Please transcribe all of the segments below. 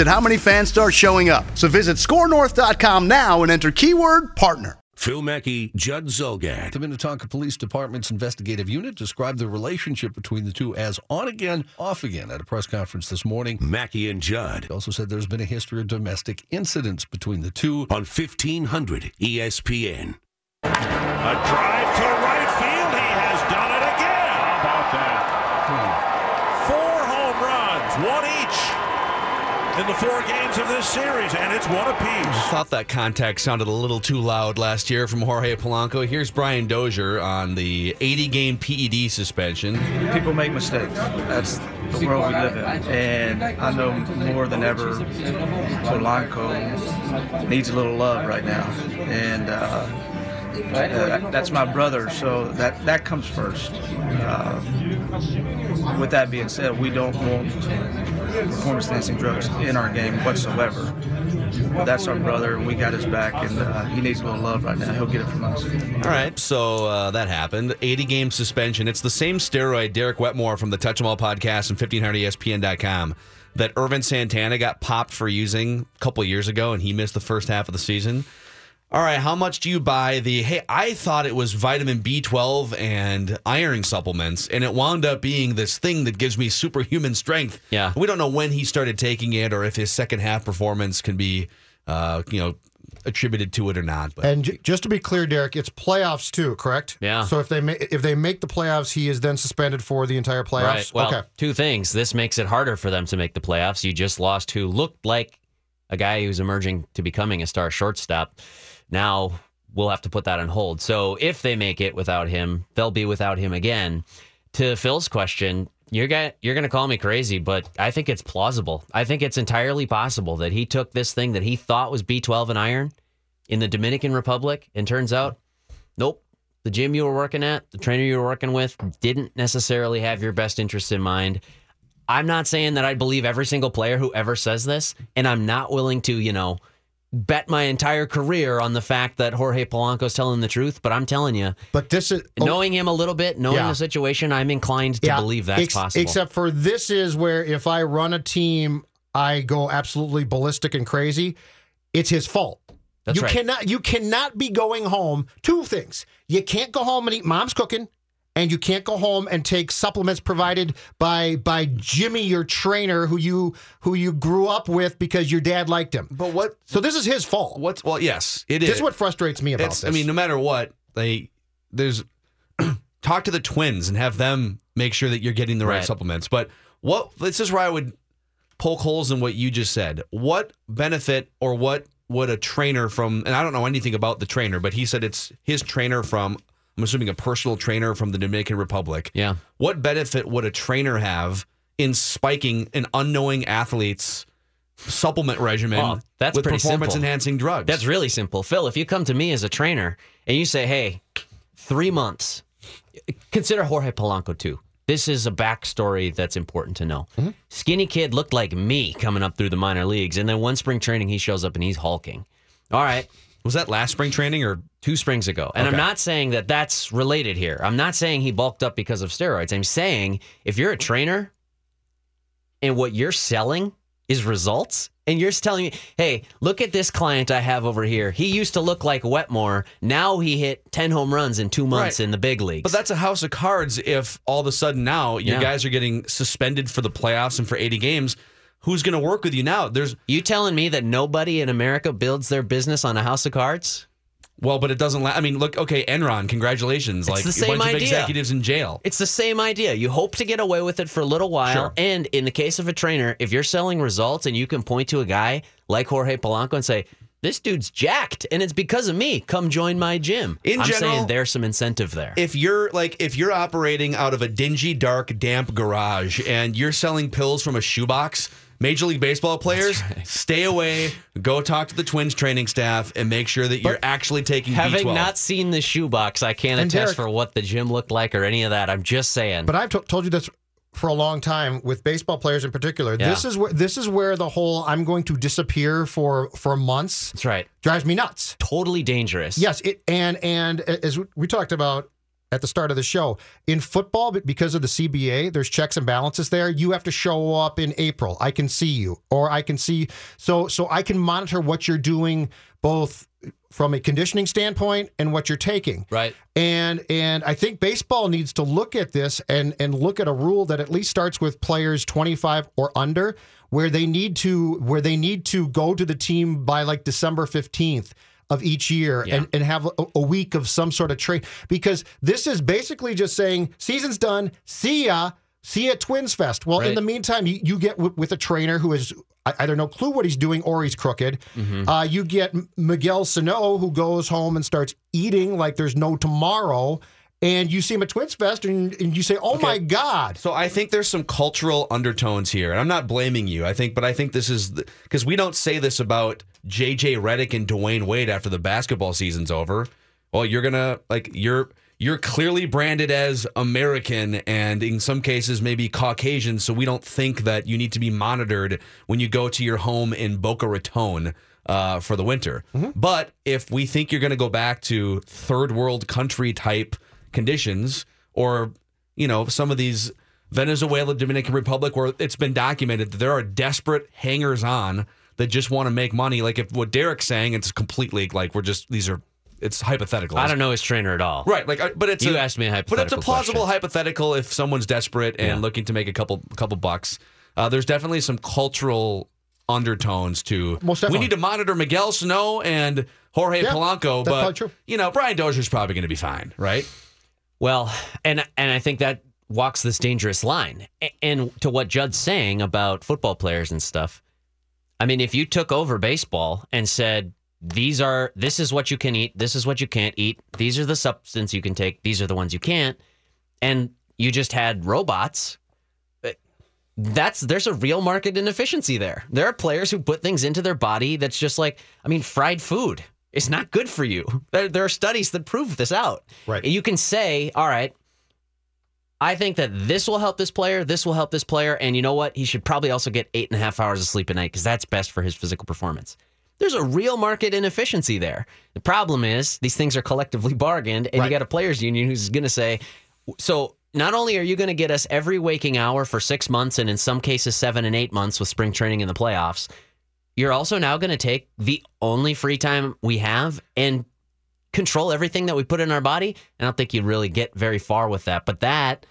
at how many fans start showing up. So visit scorenorth.com now and enter keyword partner. Phil Mackey, Judd Zulgad. The Minnetonka Police Department's investigative unit described the relationship between the two as on again, off again at a press conference this morning. Mackey and Judd. They also said there's been a history of domestic incidents between the two. On 1500 ESPN. A drive to right field. He has done it again. How about that? Four home runs, one each in the four games of this series, and it's one apiece. I thought that contact sounded a little too loud last year from Jorge Polanco. Here's Brian Dozier on the 80 game PED suspension. People make mistakes. That's the world we live in. And I know more than ever Polanco needs a little love right now. And, uh, uh, that's my brother, so that that comes first. Uh, with that being said, we don't want performance enhancing drugs in our game whatsoever. That's our brother, and we got his back, and uh, he needs a little love right now. He'll get it from us. All right, so uh, that happened. 80 game suspension. It's the same steroid Derek Wetmore from the Touch 'em All podcast and 1500ESPN.com that Ervin Santana got popped for using a couple years ago, and he missed the first half of the season. All right, how much do you buy the? Hey, I thought it was vitamin B12 and iron supplements, and it wound up being this thing that gives me superhuman strength. Yeah. we don't know when he started taking it, or if his second half performance can be, uh, you know, attributed to it or not. But And j- just to be clear, Derek, it's playoffs too, correct? Yeah. So if they ma- if they make the playoffs, he is then suspended for the entire playoffs. Right. Well, okay. two things. This makes it harder for them to make the playoffs. You just lost who looked like a guy who's emerging to becoming a star shortstop. Now we'll have to put that on hold. So if they make it without him, they'll be without him again. To Phil's question, you're going you're to call me crazy, but I think it's plausible. I think it's entirely possible that he took this thing that he thought was B12 and iron in the Dominican Republic, and turns out, nope. The gym you were working at, the trainer you were working with, didn't necessarily have your best interests in mind. I'm not saying that I believe every single player who ever says this, and I'm not willing to, you know, bet my entire career on the fact that Jorge Polanco's telling the truth. But I'm telling you, But this is oh. knowing him a little bit, knowing Yeah. the situation, I'm inclined to Yeah, believe that's ex- possible. Except for this is where if I run a team, I go absolutely ballistic and crazy. It's his fault. That's you right. cannot you cannot be going home. Two things. You can't go home and eat mom's cooking. And you can't go home and take supplements provided by by Jimmy, your trainer, who you who you grew up with because your dad liked him. but what? So this is his fault. What's well? Yes, it is. This is what frustrates me about It's, this. I mean, no matter what, they there's talk to the twins and have them make sure that you're getting the right, Right. supplements. But what this is where I would poke holes in what you just said. What benefit or what would a trainer from and I don't know anything about the trainer, but he said it's his trainer from I'm assuming a personal trainer from the Dominican Republic. yeah. What benefit would a trainer have in spiking an unknowing athlete's supplement regimen Well, that's with pretty performance simple. enhancing drugs? That's really simple. Phil, if you come to me as a trainer and you say, hey, three months, consider Jorge Polanco too. This is a backstory that's important to know. Mm-hmm. Skinny kid looked like me coming up through the minor leagues, and then one spring training he shows up and he's hulking. All right, Was that last spring training or two springs ago. And I'm not saying that that's related here. I'm not saying he bulked up because of steroids. I'm saying if you're a trainer and what you're selling is results, and you're telling me, hey, look at this client I have over here. He used to look like Wetmore. Now he hit 10 home runs in two months Right. in the big leagues. But that's a house of cards if all of a sudden now your Yeah. guys are getting suspended for the playoffs and for 80 games. Who's going to work with you now? There's you telling me that nobody in America builds their business on a house of cards? Well, but it doesn't. La- I mean, look. Okay, Enron. Congratulations. like the a same bunch of idea. executives in jail. It's the same idea. You hope to get away with it for a little while. Sure. And in the case of a trainer, if you're selling results and you can point to a guy like Jorge Polanco and say, this dude's jacked and it's because of me, come join my gym. In I'm general- saying there's some incentive there. if you're like if you're operating out of a dingy, dark, damp garage and you're selling pills from a shoebox, Major League Baseball players, stay away. Go talk to the Twins training staff and make sure that you're actually taking Having B12. not seen the shoebox, I can't And attest Derek- for what the gym looked like or any of that. I'm just saying. But I've to- told you this for a long time with baseball players in particular. Yeah. This is where this is where the whole I'm going to disappear for for months That's right. drives me nuts. Totally dangerous. Yes, it and and as we talked about at the start of the show, in football, but because of the CBA, there's checks and balances there. You have to show up in April. I can see you, or I can see so so I can monitor what you're doing both from a conditioning standpoint and what you're taking. Right. And and I think baseball needs to look at this and and look at a rule that at least starts with players 25 or under where they need to where they need to go to the team by like December 15th of each year and, and have a, a week of some sort of trade. Because this is basically just saying season's done. See ya. See ya at twins fest. Well in the meantime you, you get w- with a trainer who has either no clue what he's doing or he's crooked. Uh, you get miguel sano who goes home and starts eating like there's no tomorrow and you see him at twins fest and, and you say oh my god So I think there's some cultural undertones here, and I'm not blaming you. I think, but I think this is because we don't say this about JJ Redick and Dwyane Wade after the basketball season's over. Well, you're gonna like you're you're clearly branded as American, and in some cases maybe Caucasian. So we don't think that you need to be monitored when you go to your home in Boca Raton. Uh, for the winter, but if we think you're going to go back to third world country type conditions, or you know, some of these Venezuela, Dominican Republic, where it's been documented that there are desperate hangers on that just want to make money. Like if what Derek's saying, it's completely like we're just these are it's hypothetical. I don't know his trainer at all. Right, like, uh, but it's You a, asked me a hypothetical, but it's a plausible question. hypothetical if someone's desperate and Yeah. looking to make a couple couple bucks. Uh, there's definitely some cultural undertones to. Most we need to monitor Miguel Sano and Jorge Yeah, Polanco, that's but true. you know Brian Dozier's probably going to be fine, right? Well, and and I think that walks this dangerous line. And to what Judd's saying about football players and stuff, I mean, if you took over baseball and said these are this is what you can eat, this is what you can't eat, these are the substance you can take, these are the ones you can't, and you just had robots. uh, That's there's a real market inefficiency there. There are players who put things into their body that's just like, I mean, fried food. It's not good for you. There, there are studies that prove this out. Right. You can say, all right, I think that this will help this player, this will help this player, and you know what? He should probably also get eight and a half hours of sleep a night because that's best for his physical performance. There's a real market inefficiency there. The problem is these things are collectively bargained, and Right. you got a players union who's going to say, so not only are you going to get us every waking hour for six months, and in some cases seven and eight months with spring training in the playoffs, you're also now going to take the only free time we have and control everything that we put in our body. I don't think you'd really get very far with that. But that,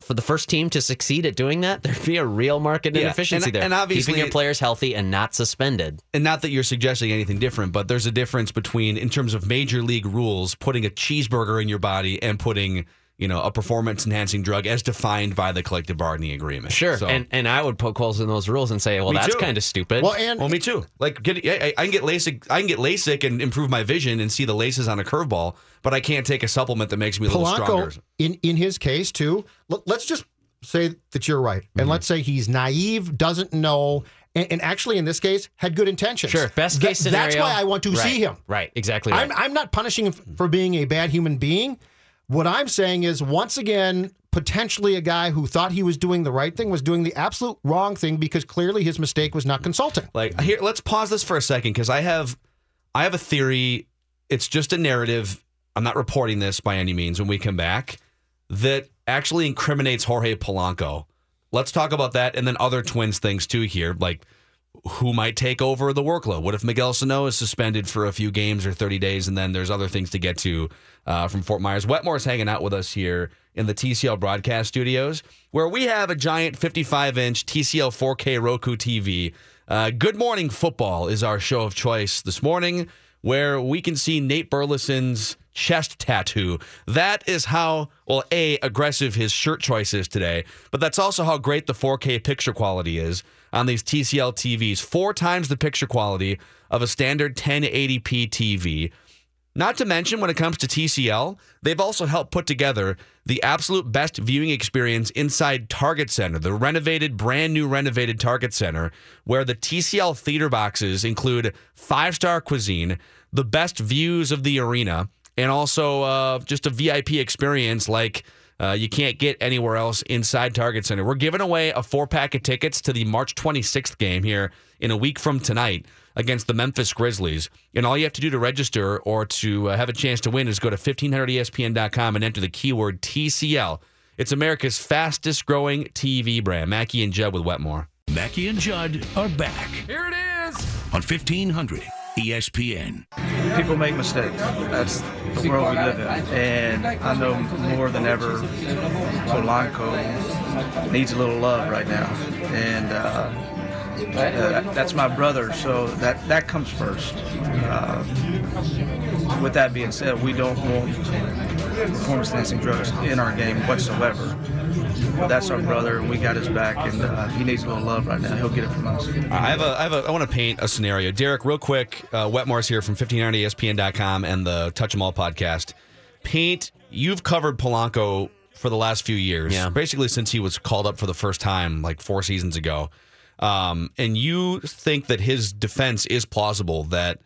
for the first team to succeed at doing that, there'd be a real market Yeah, inefficiency and- there. and obviously- keeping your players healthy and not suspended. and not that you're suggesting anything different, but there's a difference between, in terms of major league rules, putting a cheeseburger in your body and putting, you know, a performance enhancing drug as defined by the collective bargaining agreement. Sure, So, and and I would poke holes in those rules and say, well, that's kind of stupid. well and well, me too. Like, get, I, I can get LASIK. I can get LASIK and improve my vision and see the laces on a curveball, but I can't take a supplement that makes me a little stronger. In in his case too. l- Let's just say that you're right, Mm-hmm. and let's say he's naive, doesn't know, and, and actually in this case had good intentions. sure, best Th- case scenario. That's why I want to Right, see him. Right, exactly. Right. I'm I'm not punishing him for being a bad human being. What I'm saying is, once again, potentially a guy who thought he was doing the right thing was doing the absolute wrong thing because clearly his mistake was not consulting. Like here, let's pause this for a second because I have, I have a theory. It's just a narrative. I'm not reporting this by any means. When we come back, that actually incriminates Jorge Polanco. Let's talk about that, and then other Twins things too. Here, like who might take over the workload? What if Miguel Sano is suspended for a few games or 30 days, and then there's other things to get to uh, from Fort Myers? Wetmore's hanging out with us here in the TCL broadcast studios, where we have a giant 55 inch TCL 4K Roku TV. Uh, Good Morning Football is our show of choice this morning. where we can see Nate Burleson's chest tattoo. That is how, well, A, aggressive his shirt choice is today, but that's also how great the 4K picture quality is on these TCL TVs. Four times the picture quality of a standard 1080p TV. Not to mention, when it comes to TCL, they've also helped put together the absolute best viewing experience inside Target Center, the renovated, brand new renovated Target Center, where the TCL theater boxes include five star cuisine, the best views of the arena, and also uh, just a VIP experience like uh, you can't get anywhere else inside Target Center. We're giving away a four pack of tickets to the March 26th game here in a week from tonight against the Memphis Grizzlies. And all you have to do to register or to uh, have a chance to win is go to 1500ESPN.com and enter the keyword TCL. It's America's fastest growing TV brand. Mackey and Judd with Wetmore. Mackey and Judd are back. Here it is on E 1500 ESPN. People make mistakes. That's the world we live in. And I know more than ever, Polanco needs a little love right now. And uh, uh, that's my brother, so that, that comes first. Uh, with that being said, we don't want performance enhancing drugs in our game whatsoever. That's our brother, and we got his back, and uh, he needs a little love right now. He'll get it from us. I have a, I have a, I want to paint a scenario. Derek, real quick, uh, Wetmore's here from 1500ESPN.com and the Touch 'em All podcast. Paint, you've covered Polanco for the last few years, Yeah. basically since he was called up for the first time like four seasons ago. Um, and you think that his defense is plausible that,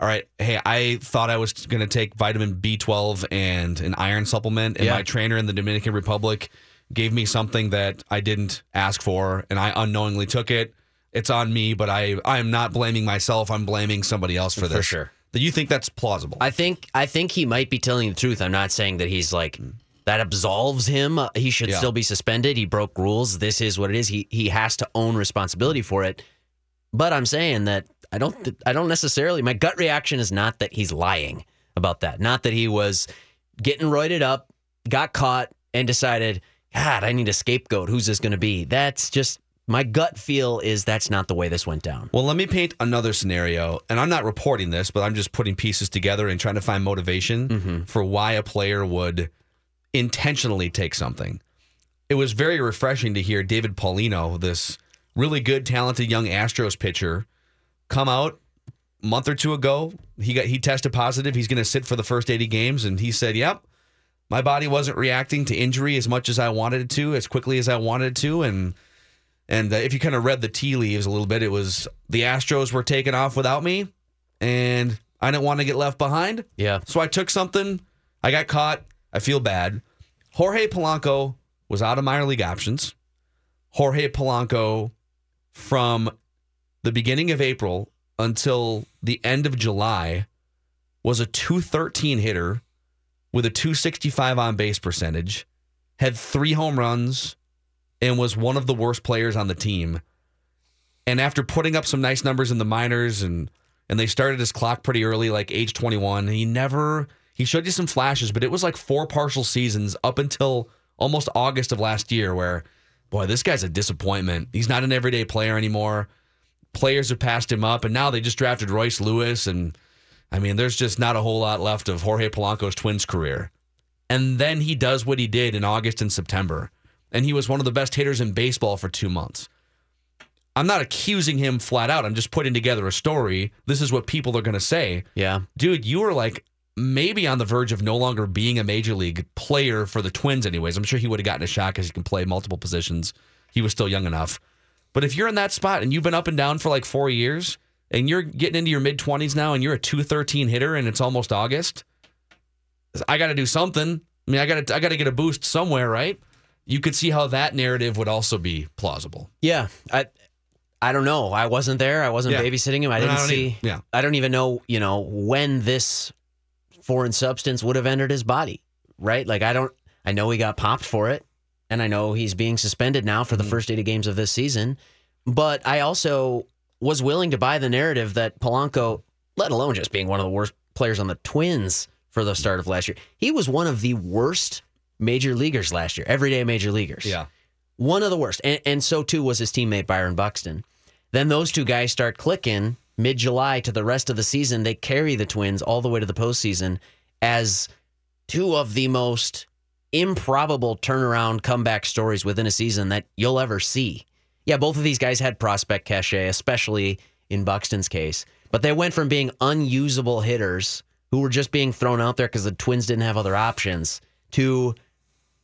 all right, hey, I thought I was going to take vitamin B12 and an iron supplement, and Yeah. my trainer in the Dominican Republic gave me something that I didn't ask for, and I unknowingly took it. It's on me, but I I am not blaming myself. I'm blaming somebody else for this. For sure. Do you think that's plausible? I think I think he might be telling the truth. I'm not saying that he's like that absolves him. Uh, He should Yeah. still be suspended. He broke rules. This is what it is. He he has to own responsibility for it. But I'm saying that I don't I don't necessarily my gut reaction is not that he's lying about that. Not that he was getting roided up, got caught and decided, "God, I need a scapegoat. Who's this going to be?" That's just my gut feel is that's not the way this went down. Well, let me paint another scenario, and I'm not reporting this, but I'm just putting pieces together and trying to find motivation for why a player would intentionally take something. It was very refreshing to hear David Paulino, this really good, talented young Astros pitcher, come out a month or two ago. He got he tested positive. He's going to sit for the first 80 games, and he said, "Yep, my body wasn't reacting to injury as much as I wanted it to, as quickly as I wanted it to, and." And uh, if you kind of read the tea leaves a little bit, it was the Astros were taking off without me, and I didn't want to get left behind. Yeah. So I took something. I got caught. I feel bad. Jorge Polanco was out of minor league options. Jorge Polanco, from the beginning of April until the end of July, was a 213 hitter with a 265 on base percentage, had three home runs, and was one of the worst players on the team. And after putting up some nice numbers in the minors and and they started his clock pretty early, like age 21, he never he showed you some flashes, but it was like four partial seasons up until almost August of last year where boy, this guy's a disappointment. He's not an everyday player anymore. Players have passed him up, and now they just drafted Royce Lewis, and I mean, there's just not a whole lot left of Jorge Polanco's Twins career. And then he does what he did in August and September, and he was one of the best hitters in baseball for two months. I'm not accusing him flat out. I'm just putting together a story. This is what people are going to say. Yeah. Dude, you were like maybe on the verge of no longer being a major league player for the Twins, anyways. I'm sure he would have gotten a shot because he can play multiple positions. He was still young enough. But if you're in that spot and you've been up and down for like four years and you're getting into your mid 20s now and you're a 213 hitter and it's almost August, I got to do something. I mean, I got to I got to get a boost somewhere, right? You could see how that narrative would also be plausible. Yeah, I I don't know. I wasn't there. I wasn't Yeah. babysitting him. I didn't I see. either. Yeah. I don't even know. You know when this foreign substance would have entered his body. Right? Like I don't. I know he got popped for it, and I know he's being suspended now for the Mm-hmm. first eighty games of this season. But I also was willing to buy the narrative that Polanco, let alone just being one of the worst players on the Twins for the start of last year, he was one of the worst major leaguers last year. Everyday major leaguers. Yeah. One of the worst. And, and so too was his teammate Byron Buxton. Then those two guys start clicking mid July to the rest of the season, they carry the Twins all the way to the postseason as two of the most improbable turnaround comeback stories within a season that you'll ever see. Yeah, both of these guys had prospect cachet, especially in Buxton's case, but they went from being unusable hitters who were just being thrown out there because the Twins didn't have other options to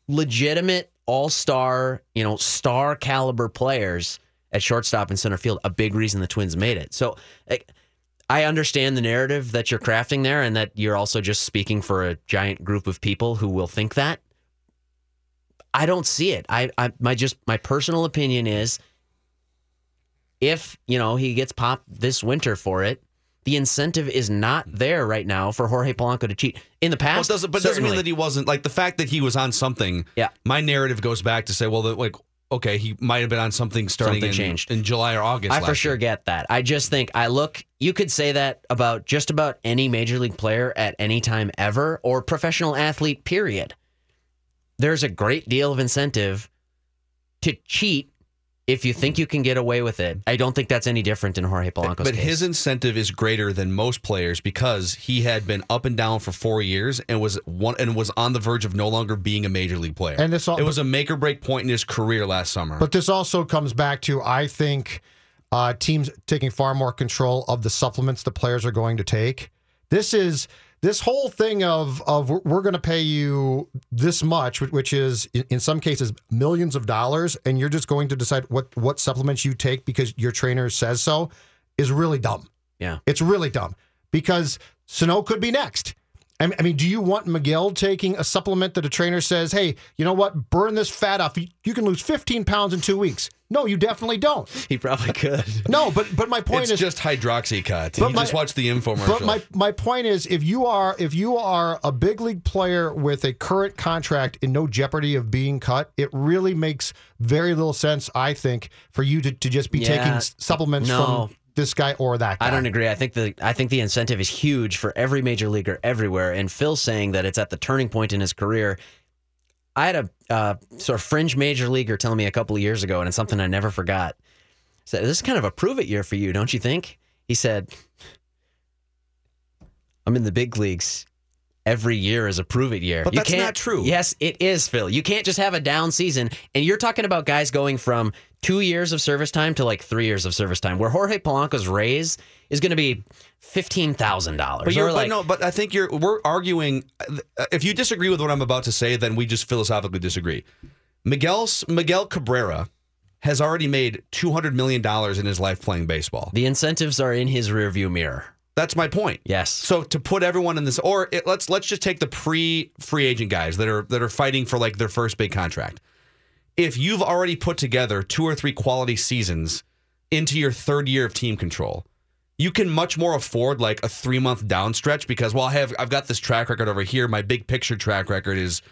legitimate all star, you know, star caliber players at shortstop and center field. A big reason the Twins made it. So like, I understand the narrative that you're crafting there and that you're also just speaking for a giant group of people who will think that. I don't see it. I, I my just my personal opinion is if, you know, he gets popped this winter for it, the incentive is not there right now for Jorge Polanco to cheat. In the Well, past, it doesn't, but it doesn't mean that he wasn't like the fact that he was on something. Yeah. my narrative goes back to say, well, that, like, okay, he might have been on something starting Something in, changed. in July or August. I for sure year. get that. I just think I look. You could say that about just about any major league player at any time ever, or professional athlete. Period. There's a great deal of incentive to cheat if you think you can get away with it. I don't think that's any different in Jorge Polanco's But case. his incentive is greater than most players because he had been up and down for four years and was one and was on the verge of no longer being a major league player. And this all- it was a make or break point in his career last summer. But this also comes back to I think uh, teams taking far more control of the supplements the players are going to take. This is this whole thing of of we're- going to pay you this much, which- is in some cases millions of dollars, and you're just going to decide what what supplements you take because your trainer says so, is really dumb. yeah. It's really dumb because Sano could be next. I mean, do you want Miguel taking a supplement that a trainer says, hey, you know what, burn this fat off? You can lose 15 pounds in two weeks. No, you definitely don't. He probably could. No, but but my point it's is just hydroxycut. But You my- just watch the infomercial. But my, my point is, if you are if you are a big league player with a current contract in no jeopardy of being cut, it really makes very little sense, I think, for you to, to just be Yeah. taking supplements No. from this guy or that guy. I don't agree. I think the I think the incentive is huge for every major leaguer everywhere. And Phil saying that it's at the turning point in his career. I had a uh, sort of fringe major leaguer telling me a couple of years ago, and it's something I never forgot. Said this is kind of a prove it year for you, don't you think? He said, "I'm in the big leagues." Every year is a prove it year. But You that's can't- not true. Yes, it is, Phil. You can't just have a down season. And you're talking about guys going from two years of service time to like three years of service time, where Jorge Polanco's raise is going to be fifteen thousand dollars. But you're like, but no, but I think you're we're arguing. uh, If you disagree with what I'm about to say, then we just philosophically disagree. Miguel Miguel Cabrera has already made two hundred million dollars in his life playing baseball. the incentives are in his rearview mirror. That's my point. Yes. So to put everyone in this, or it, let's let's just take the pre free agent guys that are that are fighting for like their first big contract. If you've already put together two or three quality seasons into your third year of team control, you can much more afford like a three month down stretch because well I have I've got this track record over here. My big picture track record is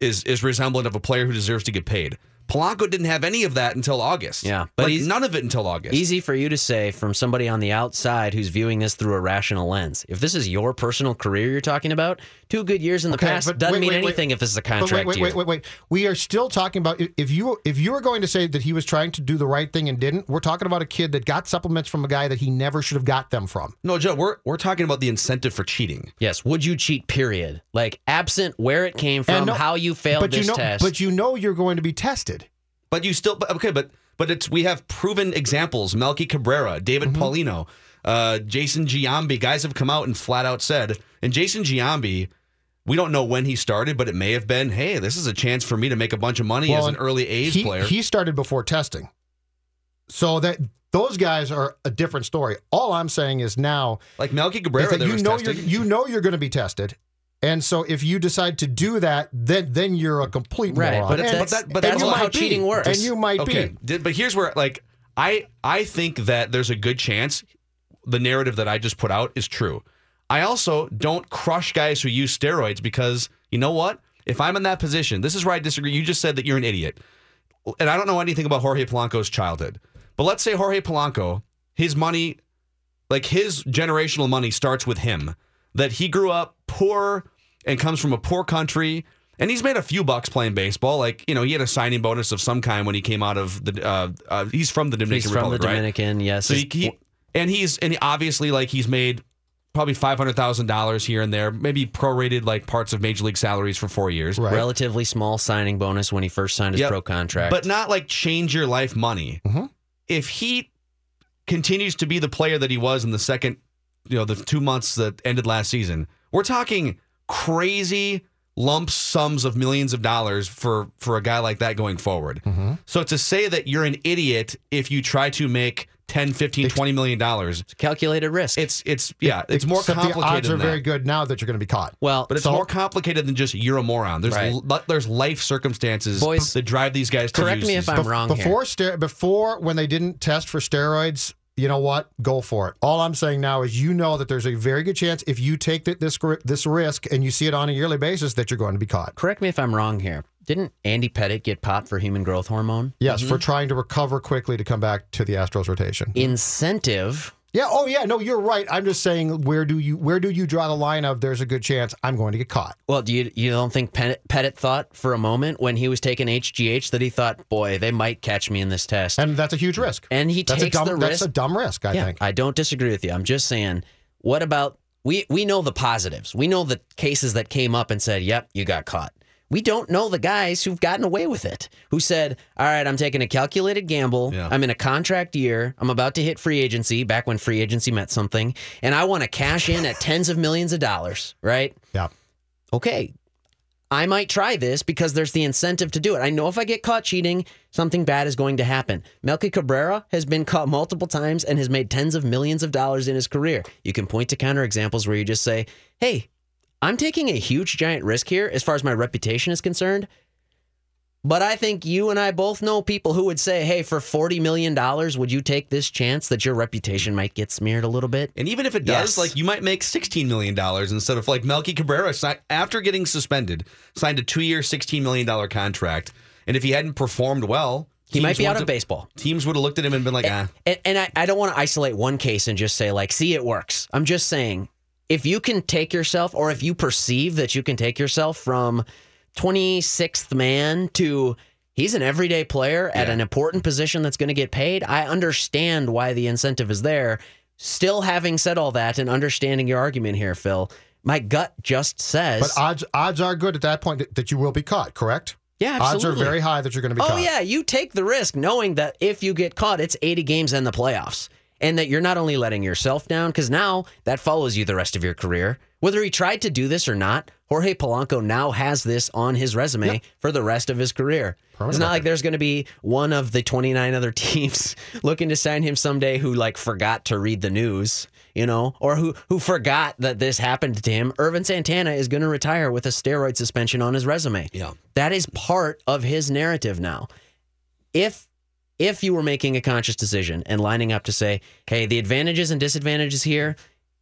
is is resemblant of a player who deserves to get paid. Polanco didn't have any of that until August. Yeah, but but he's- none of it until August. Easy for you to say from somebody on the outside who's viewing this through a rational lens. If this is your personal career you're talking about, two good years in the Okay, past but doesn't wait, mean wait, wait. anything if this is a But contract wait, wait, year. wait, wait, wait. We are still talking about if you if you were going to say that he was trying to do the right thing and didn't. We're talking about a kid that got supplements from a guy that he never should have got them from. no, Joe, we're we're talking about the incentive for cheating. Yes. Would you cheat? Period. Like absent where it came from, no- how you failed but this you know, test. but you know you're going to be tested. But you still, but, okay, but but it's we have proven examples: Melky Cabrera, David Mm-hmm. Paulino, uh, Jason Giambi. Guys have come out and flat out said, and Jason Giambi, we don't know when he started, but it may have been, hey, this is a chance for me to make a bunch of money as an early A's he, player. He started before testing, so that those guys are a different story. All I'm saying is now like Melky Cabrera, you know testing. you're you know you're going to be tested. And so, if you decide to do that, then then you're a complete Right, moron. but and, it's- but that- but that's you might how be. cheating works. And you might okay, be. did- but here's where like I I think that there's a good chance the narrative that I just put out is true. I also don't crush guys who use steroids because you know what? If I'm in that position, this is where I disagree. You just said that you're an idiot. And I don't know anything about Jorge Polanco's childhood. But let's say Jorge Polanco, his money, like his generational money starts with him. That he grew up poor and comes from a poor country. And he's made a few bucks playing baseball. Like, you know, he had a signing bonus of some kind when he came out of the, uh, uh, he's from the Dominican He's from the Republic, right? Dominican. Yes. So he, he and he's and obviously like he's made probably five hundred thousand dollars here and there, maybe prorated like parts of major league salaries for four years, Right. Relatively small signing bonus when he first signed his Yep. pro contract. but not like change your life money. Mhm. If he continues to be the player that he was in the second, you know, the two months that ended last season, we're talking crazy lump sums of millions of dollars for for a guy like that going forward. Mm-hmm. So to say that you're an idiot if you try to make 10, 15, 20 million dollars, calculated risk. it's it's yeah, it's more Except complicated The odds are very good now that you're going to be caught. well, But it's So- more complicated than just you're a moron. There's Right. l- there's life circumstances Boys, that drive these guys to correct me if I'm wrong before here. ster- before when they didn't test for steroids, you know what? Go for it. All I'm saying now is you know that there's a very good chance if you take th- this gr- this risk and you see it on a yearly basis that you're going to be caught. Correct me if I'm wrong here. Didn't Andy Pettitte get popped for human growth hormone? Yes, for mm-hmm. trying to recover quickly to come back to the Astros rotation. Incentive. Yeah. Oh, yeah. No, you're right. I'm just saying, where do you where do you draw the line of there's a good chance I'm going to get caught? Well, do you you don't think Pettitte, Pettitte thought for a moment when he was taking HGH that he thought, boy, they might catch me in this test, And that's a huge risk. and he That's takes a dumb. the that's a dumb risk. I yeah, think. I don't disagree with you. I'm just saying, what about we? We know the positives. We know the cases that came up and said, "Yep, you got caught." We don't know the guys who've gotten away with it, who said, All right, I'm taking a calculated gamble. Yeah. I'm in a contract year. I'm about to hit free agency, back when free agency meant something. And I want to cash in at tens of millions of dollars, right? Yeah. Okay. I might try this because there's the incentive to do it. I know if I get caught cheating, something bad is going to happen. Melky Cabrera has been caught multiple times and has made tens of millions of dollars in his career. You can point to counter examples where you just say, hey, I'm taking a huge giant risk here as far as my reputation is concerned. But I think you and I both know people who would say, hey, for $40 million, would you take this chance that your reputation might get smeared a little bit? And even if it does, Yes. like you might make $16 million instead of like Melky Cabrera, after getting suspended, signed a two year, $16 million contract. And if he hadn't performed well, He might be out of have- baseball. Teams would have looked at him and been like, ah. And, and I, I don't want to isolate one case and just say, like, see, it works. I'm just saying, if you can take yourself, or if you perceive that you can take yourself from 26th man to he's an everyday player at Yeah. an important position that's going to get paid, I understand why the incentive is there. Still, having said all that and understanding your argument here, Phil, my gut just says, But odds odds are good at that point that, that you will be caught. Correct. yeah, Odds are very high that you're going to be Oh caught. yeah, you take the risk knowing that if you get caught, it's 80 games and the playoffs. And that you're not only letting yourself down, because now that follows you the rest of your career. Whether he tried to do this or not, Jorge Polanco now has this on his resume for the rest of his career. it's not like there's going to be one of the 29 other teams looking to sign him someday who like forgot to read the news, you know, or who who forgot that this happened to him. Ervin Santana is going to retire with a steroid suspension on his resume. Yeah. That is part of his narrative now. If if you were making a conscious decision and lining up to say, "Hey, the advantages and disadvantages here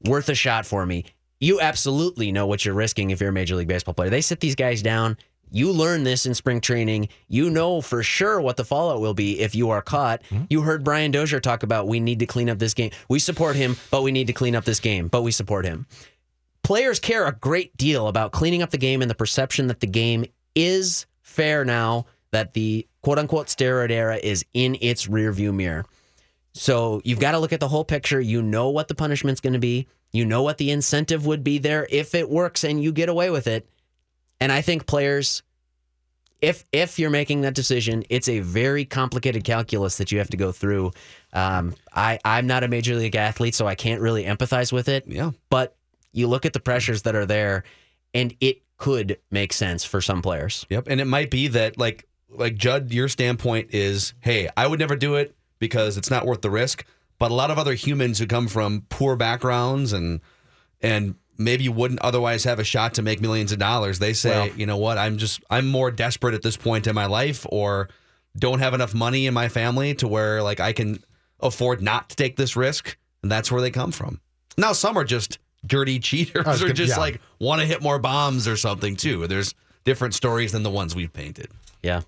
worth a shot for me." You absolutely know what you're risking if you're a major league baseball player. They sit these guys down. You learn this in spring training. You know for sure what the fallout will be if you are caught. Mm-hmm. You heard Brian Dozier talk about we need to clean up this game. We support him, but we need to clean up this game. But we support him players care a great deal about cleaning up the game and the perception that the game is fair now that the quote unquote steroid era is in its rearview mirror. So you've got to look at the whole picture. You know what the punishment's going to be. You know what the incentive would be there if it works and you get away with it. And I think players, if if you're making that decision, it's a very complicated calculus that you have to go through. Um, I I'm not a major league athlete, so I can't really empathize with it Yeah. but you look at the pressures that are there and it could make sense for some players. Yep. And it might be that like like Judd, your standpoint is, hey, I would never do it because it's not worth the risk. But a lot of other humans who come from poor backgrounds and and maybe wouldn't otherwise have a shot to make millions of dollars, they say, Well- you know what, I'm just I'm more desperate at this point in my life or don't have enough money in my family to where like I can afford not to take this risk. And that's where they come from. Now some are just dirty cheaters was or just yeah. like want to hit more bombs or something too. There's different stories than the ones we've painted. Yeah.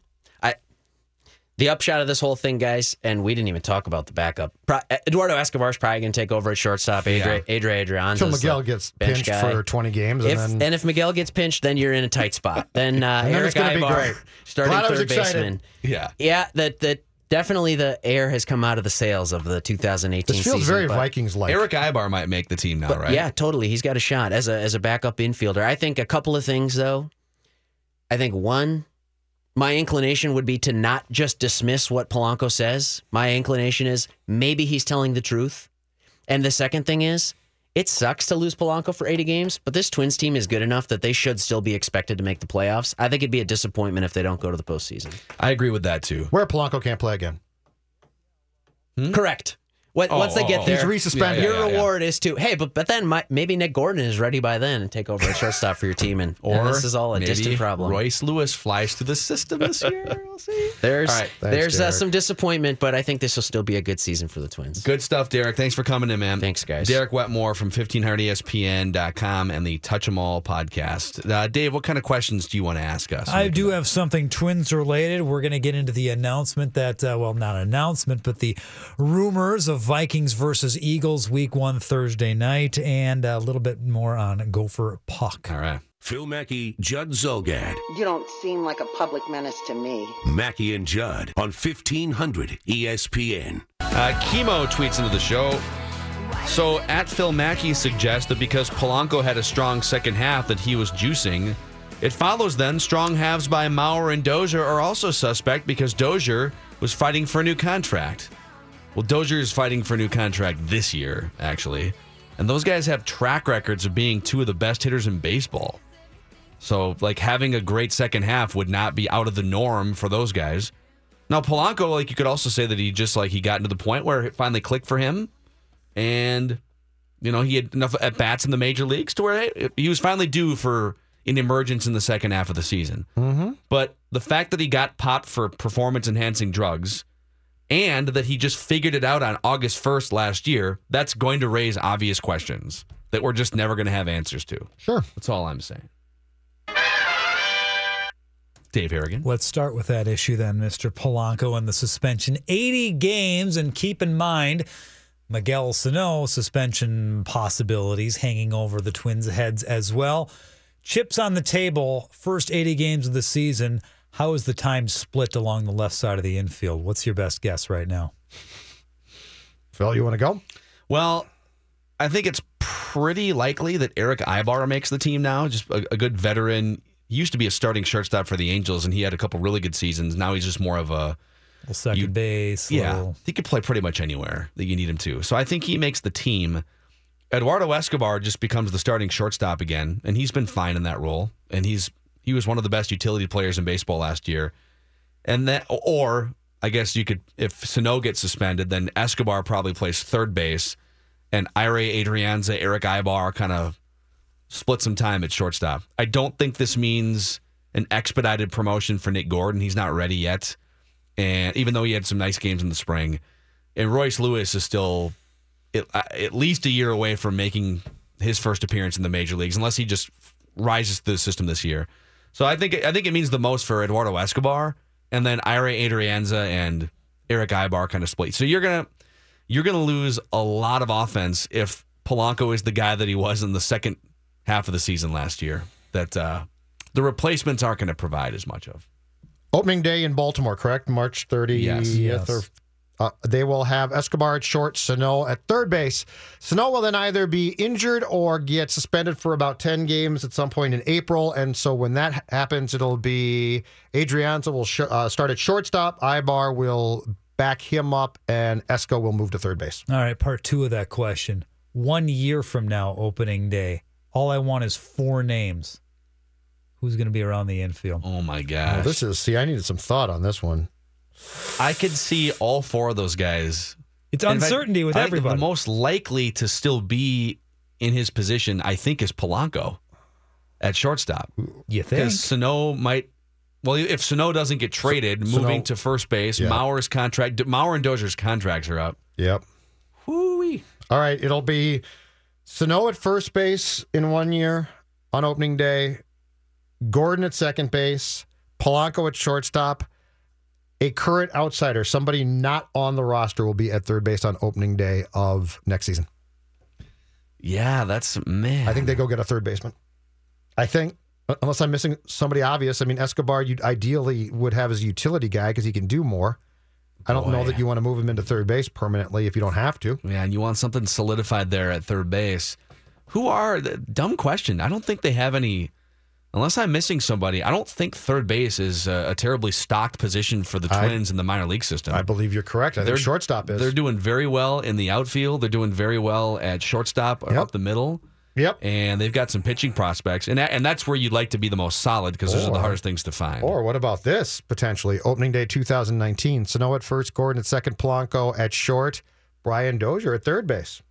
I the upshot of this whole thing, guys, and we didn't even talk about the backup. Pro- Eduardo Escobar's probably going to take over at shortstop. Adri, Adri Adrian. Until Miguel gets bench pinched guy. for 20 games, and If then and if Miguel gets pinched, then you're in a tight spot. Then uh, And then Eric it's gonna be Aybar, great. starting Glad I was third excited. baseman. Yeah. Yeah, that that definitely the air has come out of the sails of the 2018 This feels season, very Vikings like. Erick Aybar might make the team now, But right? Yeah, totally. He's got a shot as a as a backup infielder. I think a couple of things though. I think one, my inclination would be to not just dismiss what Polanco says. My inclination is maybe he's telling the truth. And the second thing is, it sucks to lose Polanco for 80 games, but this Twins team is good enough that they should still be expected to make the playoffs. I think it'd be a disappointment if they don't go to the postseason. I agree with that too. Where Polanco can't play again. Hmm? Correct. What, Oh, once they oh, get oh. there, He's resuspended. your Yeah, yeah, yeah. reward is to hey, but but then my, maybe Nick Gordon is ready by then and take over at shortstop for your team, and, Or and this is all a maybe distant problem. Royce Lewis flies through the system this year. we'll see. There's All right. Thanks, there's uh, some disappointment, but I think this will still be a good season for the Twins. Good stuff, Derek. Thanks for coming in, man. Thanks, guys. Derek Wetmore from 1500ESPN.com and the Touch 'em All podcast. Uh, Dave, what kind of questions do you want to ask us? I do have something Twins related. We're going to get into the announcement that, uh, well, not announcement, but the rumors of Vikings versus Eagles week one Thursday night, and a little bit more on Gopher Puck. All right. Phil Mackey, Judd Zulgad. You don't seem like a public menace to me. Mackey and Judd on E 1500 ESPN. Uh, Chemo tweets into the show. So at Phil Mackey suggests that because Polanco had a strong second half that he was juicing. It follows then strong halves by Mauer and Dozier are also suspect because Dozier was fighting for a new contract. Well, Dozier is fighting for a new contract this year, actually. And those guys have track records of being two of the best hitters in baseball. So, like, having a great second half would not be out of the norm for those guys. Now, Polanco, like, you could also say that he just, like, he got into the point where it finally clicked for him. And, you know, he had enough at bats in the major leagues to where he was finally due for an emergence in the second half of the season. Mm-hmm. But the fact that he got popped for performance enhancing drugs and that he just figured it out on August 1st last year, that's going to raise obvious questions that we're just never going to have answers to. Sure. That's all I'm saying. Dave Harrigan. Let's start with that issue then, Mr. Polanco and the suspension. 80 games, and keep in mind, Miguel Sano suspension possibilities hanging over the Twins' heads as well. Chips on the table, first 80 games of the season. How is the time split along the left side of the infield? What's your best guess right now? Phil, you want to go? Well, I think it's pretty likely that Erick Aybar makes the team now. Just a, a good veteran. He used to be a starting shortstop for the Angels, and he had a couple really good seasons. Now he's just more of a Little second You- base. yeah. little- He could play pretty much anywhere that you need him to. So I think he makes the team. Eduardo Escobar just becomes the starting shortstop again, and he's been fine in that role. And he's he was one of the best utility players in baseball last year. And that, or I guess you could, if Sano gets suspended, then Escobar probably plays third base, and Ehire Adrianza, Erick Aybar kind of split some time at shortstop. I don't think this means an expedited promotion for Nick Gordon. He's not ready yet, and even though he had some nice games in the spring, and Royce Lewis is still at, at least a year away from making his first appearance in the major leagues, unless he just rises to the system this year. So I think I think it means the most for Eduardo Escobar, and then Ehire Adrianza and Erick Aybar kind of split. So you're gonna you're gonna lose a lot of offense if Polanco is the guy that he was in the second half of the season last year. That uh, the replacements aren't going to provide as much of. Opening day in Baltimore, correct? March 30th. Yes. Yes. Or, uh, they will have Escobar at short, Sano at third base. Sano will then either be injured or get suspended for about 10 games at some point in April. And so when that happens, it'll be Adrianza will sh- uh, start at shortstop. Aybar will back him up, and Esco will move to third base. All right, part two of that question. One year from now, opening day, all I want is four names. Who's going to be around the infield? Oh my Well, gosh! this is, see, I needed some thought on this one. I could see all four of those guys. It's In fact, uncertainty with I think everybody. The most likely to still be in his position, I think, is Polanco at shortstop. you think? Because Sano might. Well, if Sano doesn't get traded, Sano- moving to first base, Yeah. Mauer's contract, Mauer and Dozier's contracts are up. Yep. Whoo-wee. All right, it'll be Sano at first base in one year on opening day, Gordon at second base, Polanco at shortstop. A current outsider, somebody not on the roster, will be at third base on opening day of next season. Yeah, that's man. I think they go get a third baseman. I think, unless I'm missing somebody obvious. I mean, Escobar, you ideally would have as a utility guy because he can do more. I don't know that you want to move him into third base permanently if you don't have to. Yeah, and you want something solidified there at third base. Who are the dumb question? I don't think they have any. Unless I'm missing somebody, I don't think third base is a, a terribly stocked position for the I- Twins in the minor league system. I believe you're correct. I think shortstop is. They're doing very well in the outfield. They're doing very well at shortstop or Yep. up the middle. Yep. And they've got some pitching prospects, and that, and that's where you'd like to be the most solid because those are the hardest things to find. Or what about this potentially? Opening day 2019. Sano at first, Gordon at second, Polanco at short, Brian Dozier at third base.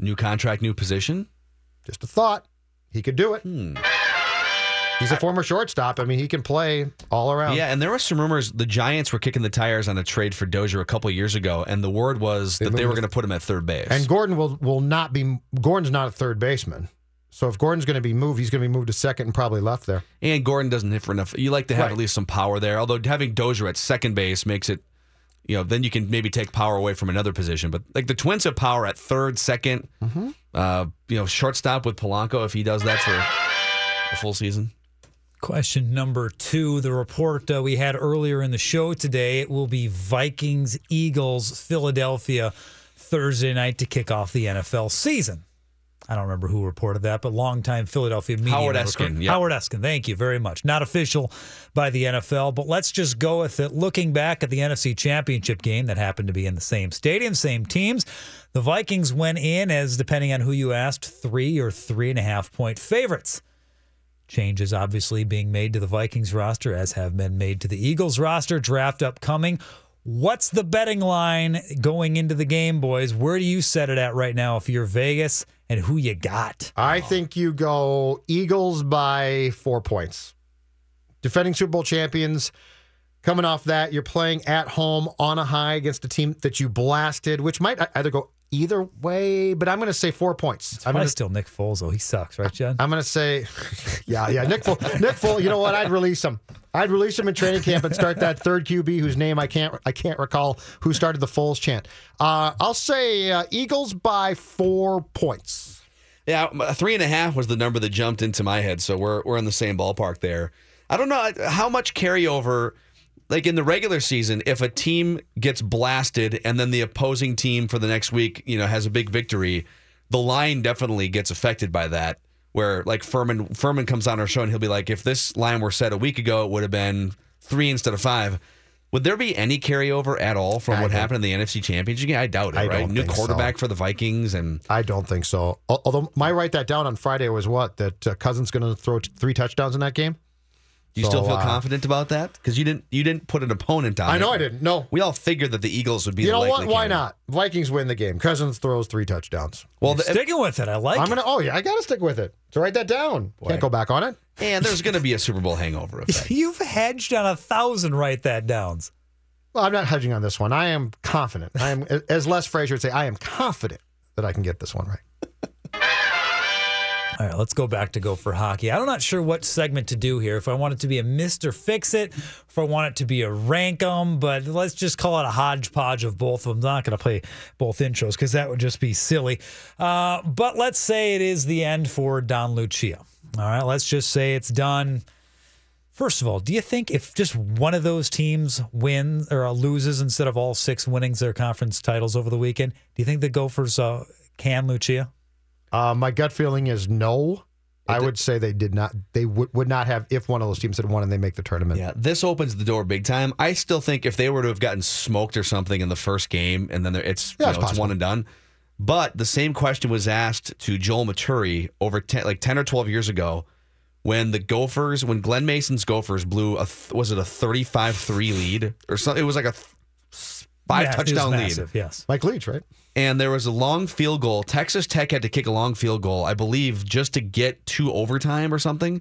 New contract, new position. Just a thought. He could do it. Hmm. He's a former shortstop. I mean, he can play all around. Yeah, and there were some rumors the Giants were kicking the tires on a trade for Dozier a couple years ago, and the word was They that they were going to put him at third base. And Gordon will will not be. Gordon's not a third baseman. So if Gordon's going to be moved, he's going to be moved to second and probably left there. And Gordon doesn't hit for enough. You like to have Right. at least some power there. Although having Dozier at second base makes it, you know, then you can maybe take power away from another position. But like the Twins have power at third, 2nd Mm-hmm. uh, you know, shortstop with Polanco if he does that for a full season. Question number two the report uh, we had earlier in the show today. It will be Vikings, Eagles, Philadelphia Thursday night to kick off the NFL season. I don't remember who reported that, but longtime Philadelphia media. Howard Eskin, yep. Howard Eskin, thank you very much. Not official by the NFL, but let's just go with it. Looking back at the NFC Championship game that happened to be in the same stadium, same teams, the Vikings went in as, depending on who you asked, three or three and a half point favorites. Changes obviously being made to the Vikings roster, as have been made to the Eagles roster. Draft upcoming. What's the betting line going into the game, boys? Where do you set it at right now if you're Vegas and who you got? I think you go Eagles by four points. Defending Super Bowl champions. Coming off that, you're playing at home on a high against a team that you blasted, which might either go either way, but I'm going to say four points. I'm I'm going gonna to still Nick Foles though. He sucks, right, Jen? I'm going to say, yeah, yeah, Nick Foles. Nick Foles. You know what? I'd release him. I'd release him in training camp and start that third QB whose name I can't I can't recall who started the Foles chant. Uh, I'll say uh, Eagles by four points. Yeah, three and a half was the number that jumped into my head. So we're we're in the same ballpark there. I don't know how much carryover, like in the regular season, if a team gets blasted and then the opposing team for the next week, you know, has a big victory, the line definitely gets affected by that. Where like Furman Furman comes on our show and he'll be like, if this line were set a week ago, it would have been three instead of five. Would there be any carryover at all from I what happened in the NFC Championship game? I doubt it. I right? don't New think so. quarterback for the Vikings and I don't think so. Although my write that down on Friday was what that uh, Cousins going to throw t- three touchdowns in that game. Do you So, still feel uh, confident about that? Because you didn't you didn't put an opponent on. I it. know I didn't. No, We all figured that the Eagles would be. you the know what? Why candidate. not? Vikings win the game. Cousins throws three touchdowns. Well, the, Sticking with it, I like. I'm it. gonna. Oh yeah, I gotta stick with it. So write that down. Can't go back on it. and there's going to be a Super Bowl hangover effect. You've hedged on a thousand write that downs. Well, I'm not hedging on this one. I am confident. I am, as Les Frazier would say, I am confident that I can get this one right. All right, let's go back to Gopher hockey. I'm not sure what segment to do here. If I want it to be a Mr. Fix It, if I want it to be a rank 'em, but let's just call it a hodgepodge of both of them. I'm not going to play both intros because that would just be silly. Uh, but let's say it is the end for Don Lucia. All right, let's just say it's done. First of all, do you think if just one of those teams wins or loses instead of all six winnings their conference titles over the weekend, do you think the Gophers uh, can Lucia? Uh, my gut feeling is no. I would say they did not. They would would not have if one of those teams had won and they make the tournament. Yeah, this opens the door big time. I still think if they were to have gotten smoked or something in the first game, and then it's Yeah, you it's know, it's possible. one and done. But the same question was asked to Joel Maturi over 10, like ten or twelve years ago, when the Gophers, when Glen Mason's Gophers blew a th- was it a 35-3 lead or something? It was like a five Yeah, it was touchdown lead. Yes. Mike Leach, right? and there was a long field goal. Texas Tech had to kick a long field goal, I believe, just to get to overtime or something.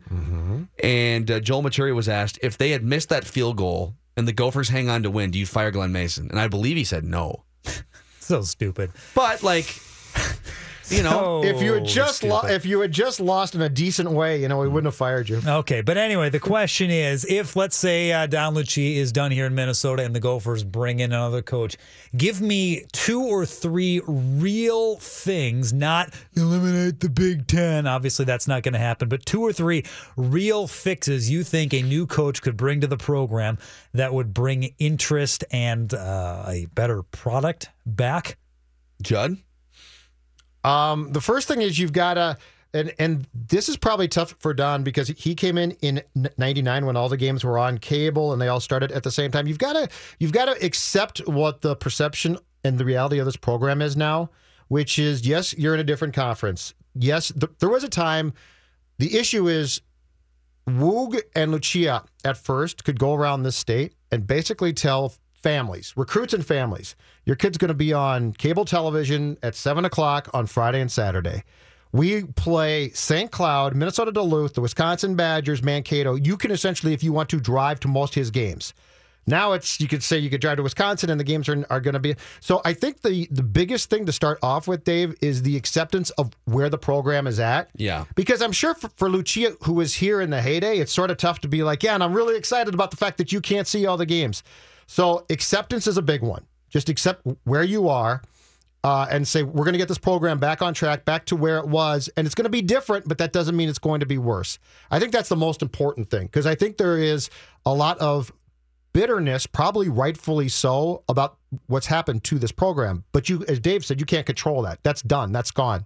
And uh, Joel Maturi was asked if they had missed that field goal and the Gophers hang on to win, do you fire Glen Mason? And I believe he said no. So stupid. But like, you know, if you had just lo- if you had just lost in a decent way, you know, we wouldn't have fired you. Okay, but anyway, the question is if, let's say, uh, Don Lucia is done here in Minnesota and the Gophers bring in another coach, give me two or three real things, not eliminate the Big Ten. Obviously, that's not going to happen, but two or three real fixes you think a new coach could bring to the program that would bring interest and uh, a better product back. Judd. Um, the first thing is you've got to, and and this is probably tough for Don because he came in in '99 when all the games were on cable and they all started at the same time. You've got to you've got to accept what the perception and the reality of this program is now, which is yes, you're in a different conference. Yes, th- there was a time. The issue is Woog and Lucia at first could go around this state and basically tell families, recruits and families, your kid's going to be on cable television at 7 o'clock on Friday and Saturday. We play St. Cloud, Minnesota Duluth, the Wisconsin Badgers, Mankato. You can essentially, if you want to, drive to most of his games. Now it's you could say you could drive to Wisconsin and the games are, are going to be so. I think the the biggest thing to start off with, Dave, is the acceptance of where the program is at. Yeah. Because I'm sure for, for Lucia, who was here in the heyday, it's sort of tough to be like, yeah, and I'm really excited about the fact that you can't see all the games. So acceptance is a big one. Just accept where you are uh, and say, we're going to get this program back on track, back to where it was. And it's going to be different, but that doesn't mean it's going to be worse. I think that's the most important thing because I think there is a lot of bitterness, probably rightfully so, about what's happened to this program. But you, as Dave said, you can't control that. That's done. That's gone.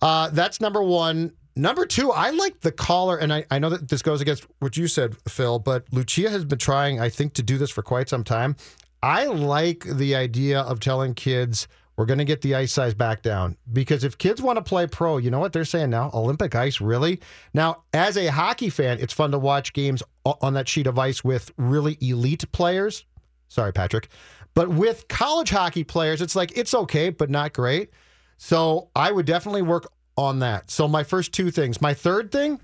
Uh, that's number one. Number two, I like the caller, and I, I know that this goes against what you said, Phil, but Lucia has been trying, I think, to do this for quite some time. I like the idea of telling kids we're going to get the ice size back down because if kids want to play pro, you know what they're saying now? Olympic ice, really? Now, as a hockey fan, it's fun to watch games on that sheet of ice with really elite players. Sorry, Patrick. But with college hockey players, it's like it's okay, but not great. So I would definitely work on that. So my first two things. My third thing,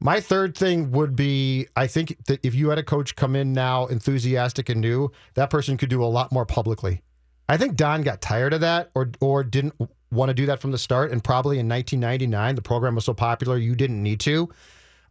my third thing would be I think that if you had a coach come in now enthusiastic and new, that person could do a lot more publicly. I think Don got tired of that or or didn't want to do that from the start. And probably in 1999, the program was so popular you didn't need to.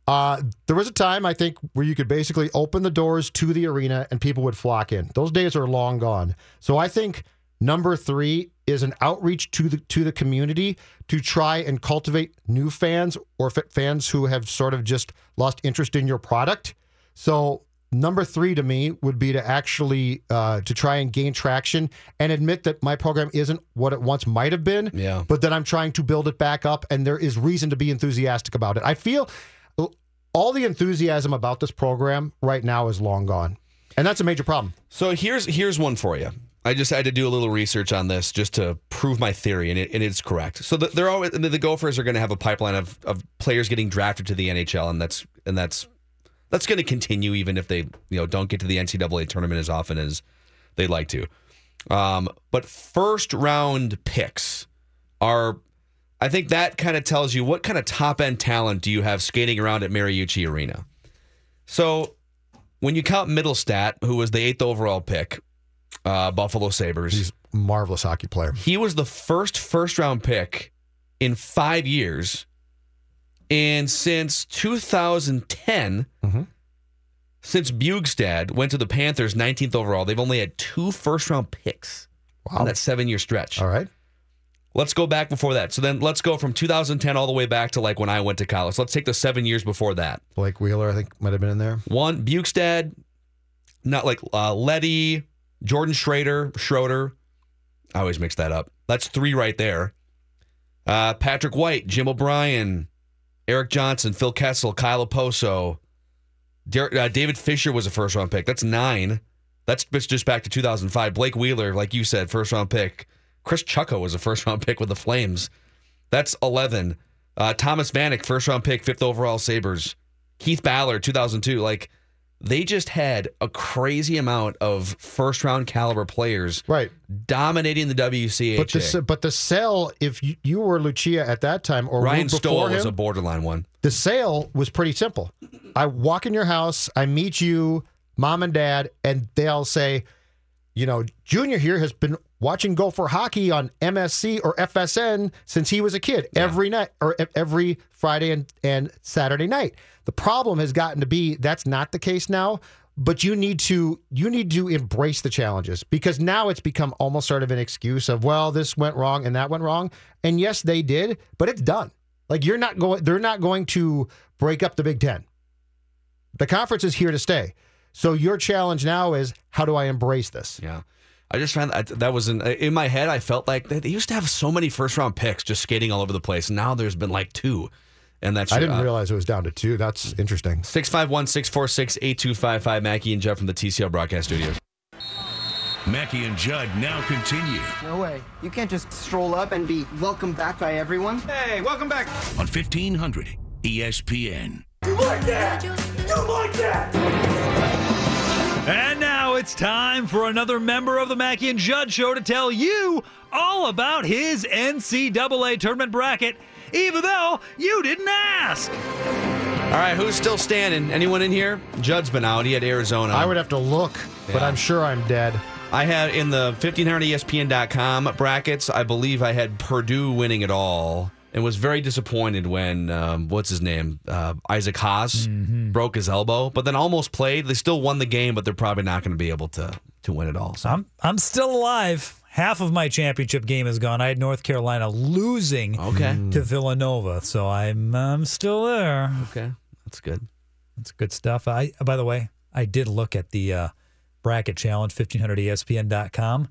Uh, there was a time I think where you could basically open the doors to the arena and people would flock in. Those days are long gone. So I think number three is an outreach to the to the community to try and cultivate new fans or f- fans who have sort of just lost interest in your product. So number three to me would be to actually uh, to try and gain traction and admit that my program isn't what it once might have been. Yeah. But that I'm trying to build it back up, and there is reason to be enthusiastic about it. I feel all the enthusiasm about this program right now is long gone, and that's a major problem. So here's here's one for you. I just had to do a little research on this just to prove my theory, and, it, and it's correct. So the, they're always the, Gophers are going to have a pipeline of, of players getting drafted to the NHL, and that's and that's that's going to continue even if they you know don't get to the NCAA tournament as often as they'd like to. Um, but first round picks are, I think that kind of tells you what kind of top end talent do you have skating around at Mariucci Arena. So when you count Mittelstadt, who was the eighth overall pick, uh, Buffalo Sabres, He's a marvelous hockey player. he was the first first round pick in five years. And since 2010, since Bjugstad went to the Panthers 19th overall, they've only had two first round picks Wow. on that seven year stretch. All right. Let's go back before that. So then let's go from 2010 all the way back to like when I went to college. Let's take the seven years before that. Blake Wheeler, I think, might have been in there. One, Bjugstad, not like uh, Leddy, Jordan Schrader, Schroeder. I always mix that up. That's three right there. Uh, Patrick White, Jim O'Brien, Erik Johnson, Phil Kessel, Kyle Okposo, Der- uh, David Fischer was a first round pick. That's nine. That's just back to 2005. Blake Wheeler, like you said, first round pick. Kris Chucko was a first round pick with the Flames. That's 11. Uh, Thomas Vanek, first round pick, fifth overall Sabres. Keith Ballard, 2002. Like, they just had a crazy amount of first round caliber players Right. dominating the WCHA. But the but the sale, if you, you were Lucia at that time or Ryan before Stoll him, was a borderline one. the sale was pretty simple. I walk in your house, I meet you, mom and dad, and they'll say, you know, Junior here has been watching Gopher hockey on MSC or FSN since he was a kid every night or every Friday and, and Saturday night. The problem has gotten to be that's not the case now. But you need to you need to embrace the challenges because now it's become almost sort of an excuse of well this went wrong and that went wrong and yes they did but it's done like you're not going they're not going to break up the Big 10 the conference is here to stay. So your challenge now is how do I embrace this? Yeah. I just found that that was in, in my head. I felt like they they used to have so many first round picks just skating all over the place. Now there's been like two. And that's I didn't uh, realize it was down to two. That's interesting. 651 646 8255. Mackey and Jeff from the TCL broadcast studios. Mackey and Judd now continue No way. You can't just stroll up and be welcomed back by everyone. Hey, welcome back on E 1500 ESPN. You like that? You like that? And now it's time for another member of the Mackey and Judd Show to tell you all about his NCAA tournament bracket, even though you didn't ask. All right, who's still standing? Anyone in here? Judd's been out. He had Arizona. I would have to look, but I'm sure I'm dead. I had in the 1500ESPN.com brackets, I believe I had Purdue winning it all and was very disappointed when, um, what's his name? Uh, Isaac Haas broke his elbow, but then almost played. They still won the game, but they're probably not going to be able to, to win it all. So I'm I'm still alive. Half of my championship game is gone. I had North Carolina losing Okay. to Villanova, so I'm I'm still there. Okay, that's good. That's good stuff. I by the way, I did look at the uh, bracket challenge 1500ESPN.com.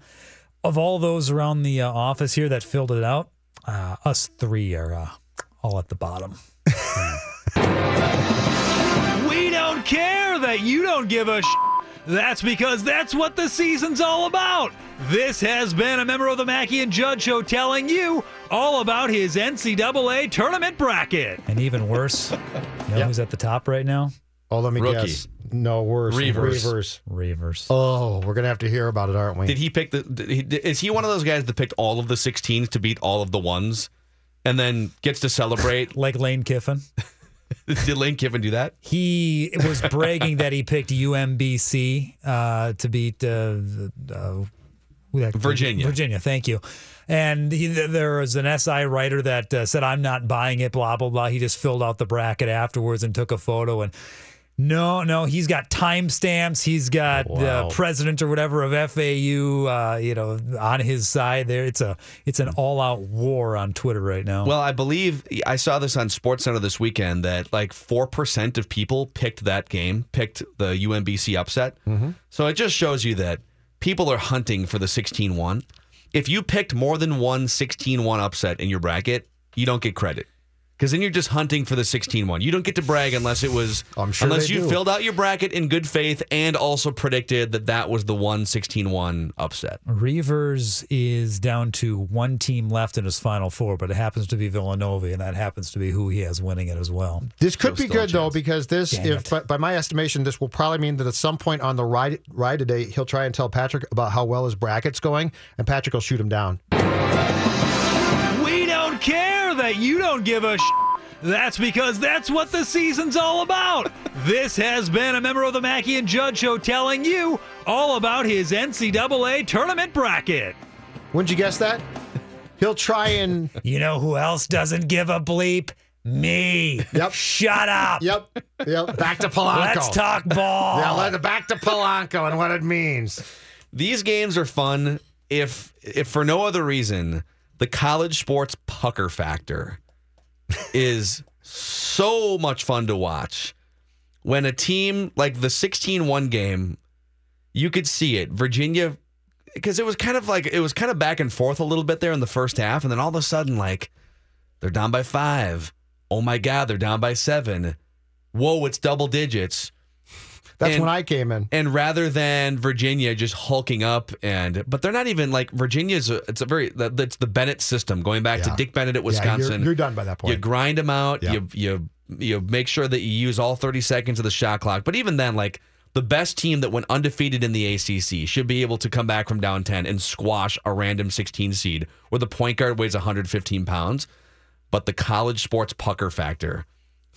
Of all those around the uh, office here that filled it out, uh, us three are uh, all at the bottom. we don't care that you don't give a sh- That's because that's what the season's all about. This has been a member of the Mackey and Judd Show telling you all about his NCAA tournament bracket. And even worse, you know who's at the top right now? Oh, let me Rookie. guess. No worse. Reavers. Reavers. Reavers. Oh, we're gonna have to hear about it, aren't we? Did he pick the? He, is he one of those guys that picked all of the 16s to beat all of the ones, and then gets to celebrate? like Lane Kiffin. Did Lane Kiffin do that? He was bragging that he picked UMBC uh, to beat uh, the- uh, who that- Virginia. Virginia, thank you. And he, there was an SI writer that uh, said, I'm not buying it, blah, blah, blah. He just filled out the bracket afterwards and took a photo. And no, no, he's got timestamps. He's got Wow. the president or whatever of FAU, uh, you know, on his side there. It's a it's an all out war on Twitter right now. Well, I believe I saw this on SportsCenter this weekend that like four percent of people picked that game, picked the UMBC upset. So it just shows you that people are hunting for the 16-1. If you picked more than one 16-1 upset in your bracket, you don't get credit. Because then you're just hunting for the 16-1. You don't get to brag unless it was I'm sure unless you do. filled out your bracket in good faith and also predicted that that was the one 16-1 upset. Reavers is down to one team left in his final four, but it happens to be Villanova, and that happens to be who he has winning it as well. This could So be good though because this, Dang if by, by my estimation, this will probably mean that at some point on the ride ride today, he'll try and tell Patrick about how well his bracket's going, and Patrick will shoot him down. We don't care that you don't give a sh- That's because that's what the season's all about. This has been a member of the Mackey and Judd Show telling you all about his NCAA tournament bracket. Wouldn't you guess that? He'll try and You know who else doesn't give a bleep? Me. Yep. Shut up. yep, yep. Back to Polanco. Let's talk ball. Yeah, let back to Polanco and what it means. These games are fun if if for no other reason, the college sports pucker factor is so much fun to watch. When a team like the 16-1 game, you could see it. Virginia because it was kind of like it was kind of back and forth a little bit there in the first half and then all of a sudden like they're down by 5. Oh my god, they're down by 7. Whoa, it's double digits. That's And- when I came in. And rather than Virginia just hulking up and, but they're not even like Virginia's. A, it's a very that's the Bennett system going back to Dick Bennett at Yeah, you're- Wisconsin. you're, done by that point. You grind them out. Yeah. You you you make sure that you use all thirty seconds of the shot clock. But even then, like the best team that went undefeated in the ACC should be able to come back from down ten and squash a random sixteen seed where the point guard weighs one hundred fifteen pounds. But the college sports pucker factor.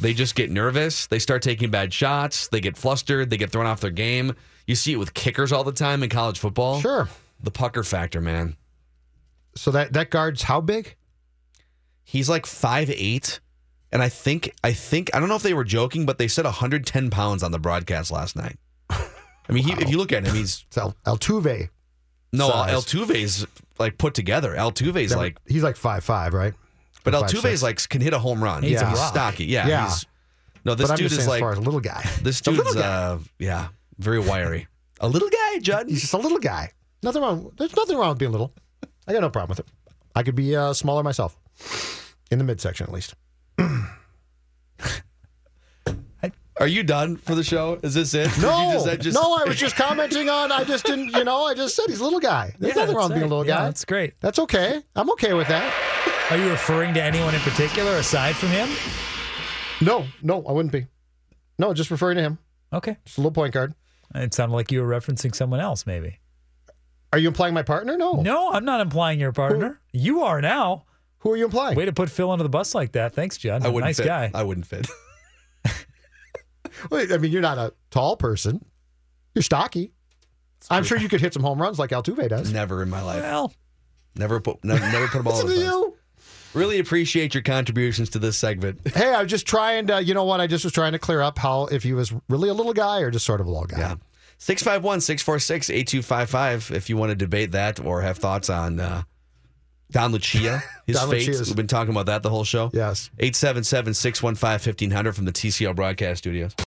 They just get nervous. They start taking bad shots. They get flustered. They get thrown off their game. You see it with kickers all the time in college football. Sure. The pucker factor, man. So that that guard's how big? He's like five eight, and I think I think I don't know if they were joking, but they said 110 pounds on the broadcast last night. I mean, he, if you look at him, he's It's El, Altuve. no size. Altuve's like put together. Altuve's like, he's like five five, right? But Or five, Altuve's like can hit a home run. He's a stocky. Yeah, Yeah. He's, no, this but I'm dude just is like as far as a little guy. this dude's guy. uh yeah very wiry. A little guy, Judd. He's just a little guy. Nothing wrong. There's nothing wrong with being little. I got no problem with it. I could be uh, smaller myself, in the midsection at least. Are you done for the show? Is this it? Did you No, just- that just- no, I was just commenting on. I just didn't, you know, I just said he's a little guy. There's Yeah, nothing wrong with that's being a little Yeah, guy. that's great. That's okay. I'm okay with that. Are you referring to anyone in particular aside from him? No, no, I wouldn't be. No, just referring to him. Okay. Just a little point guard. It sounded like you were referencing someone else, maybe. Are you implying my partner? No. No, I'm not implying your partner. You are now. Who are you implying? Way to put Phil under the bus like that. Thanks, Judd. I wouldn't nice fit. guy. I wouldn't fit. Wait, I mean, you're not a tall person. You're stocky. I'm sure you could hit some home runs like Altuve does. Never in my life. Well, Never put never, never put them all Listen over to the place. you. Really appreciate your contributions to this segment. Hey, I was just trying to, you know what? I just was trying to clear up how if he was really a little guy or just sort of a little guy. Yeah. 651 646 8255 if you want to debate that or have thoughts on uh, Don Lucia, his Don fate. Lucia's- We've been talking about that the whole show. Yes. 877 615 1500 from the TCL broadcast studios.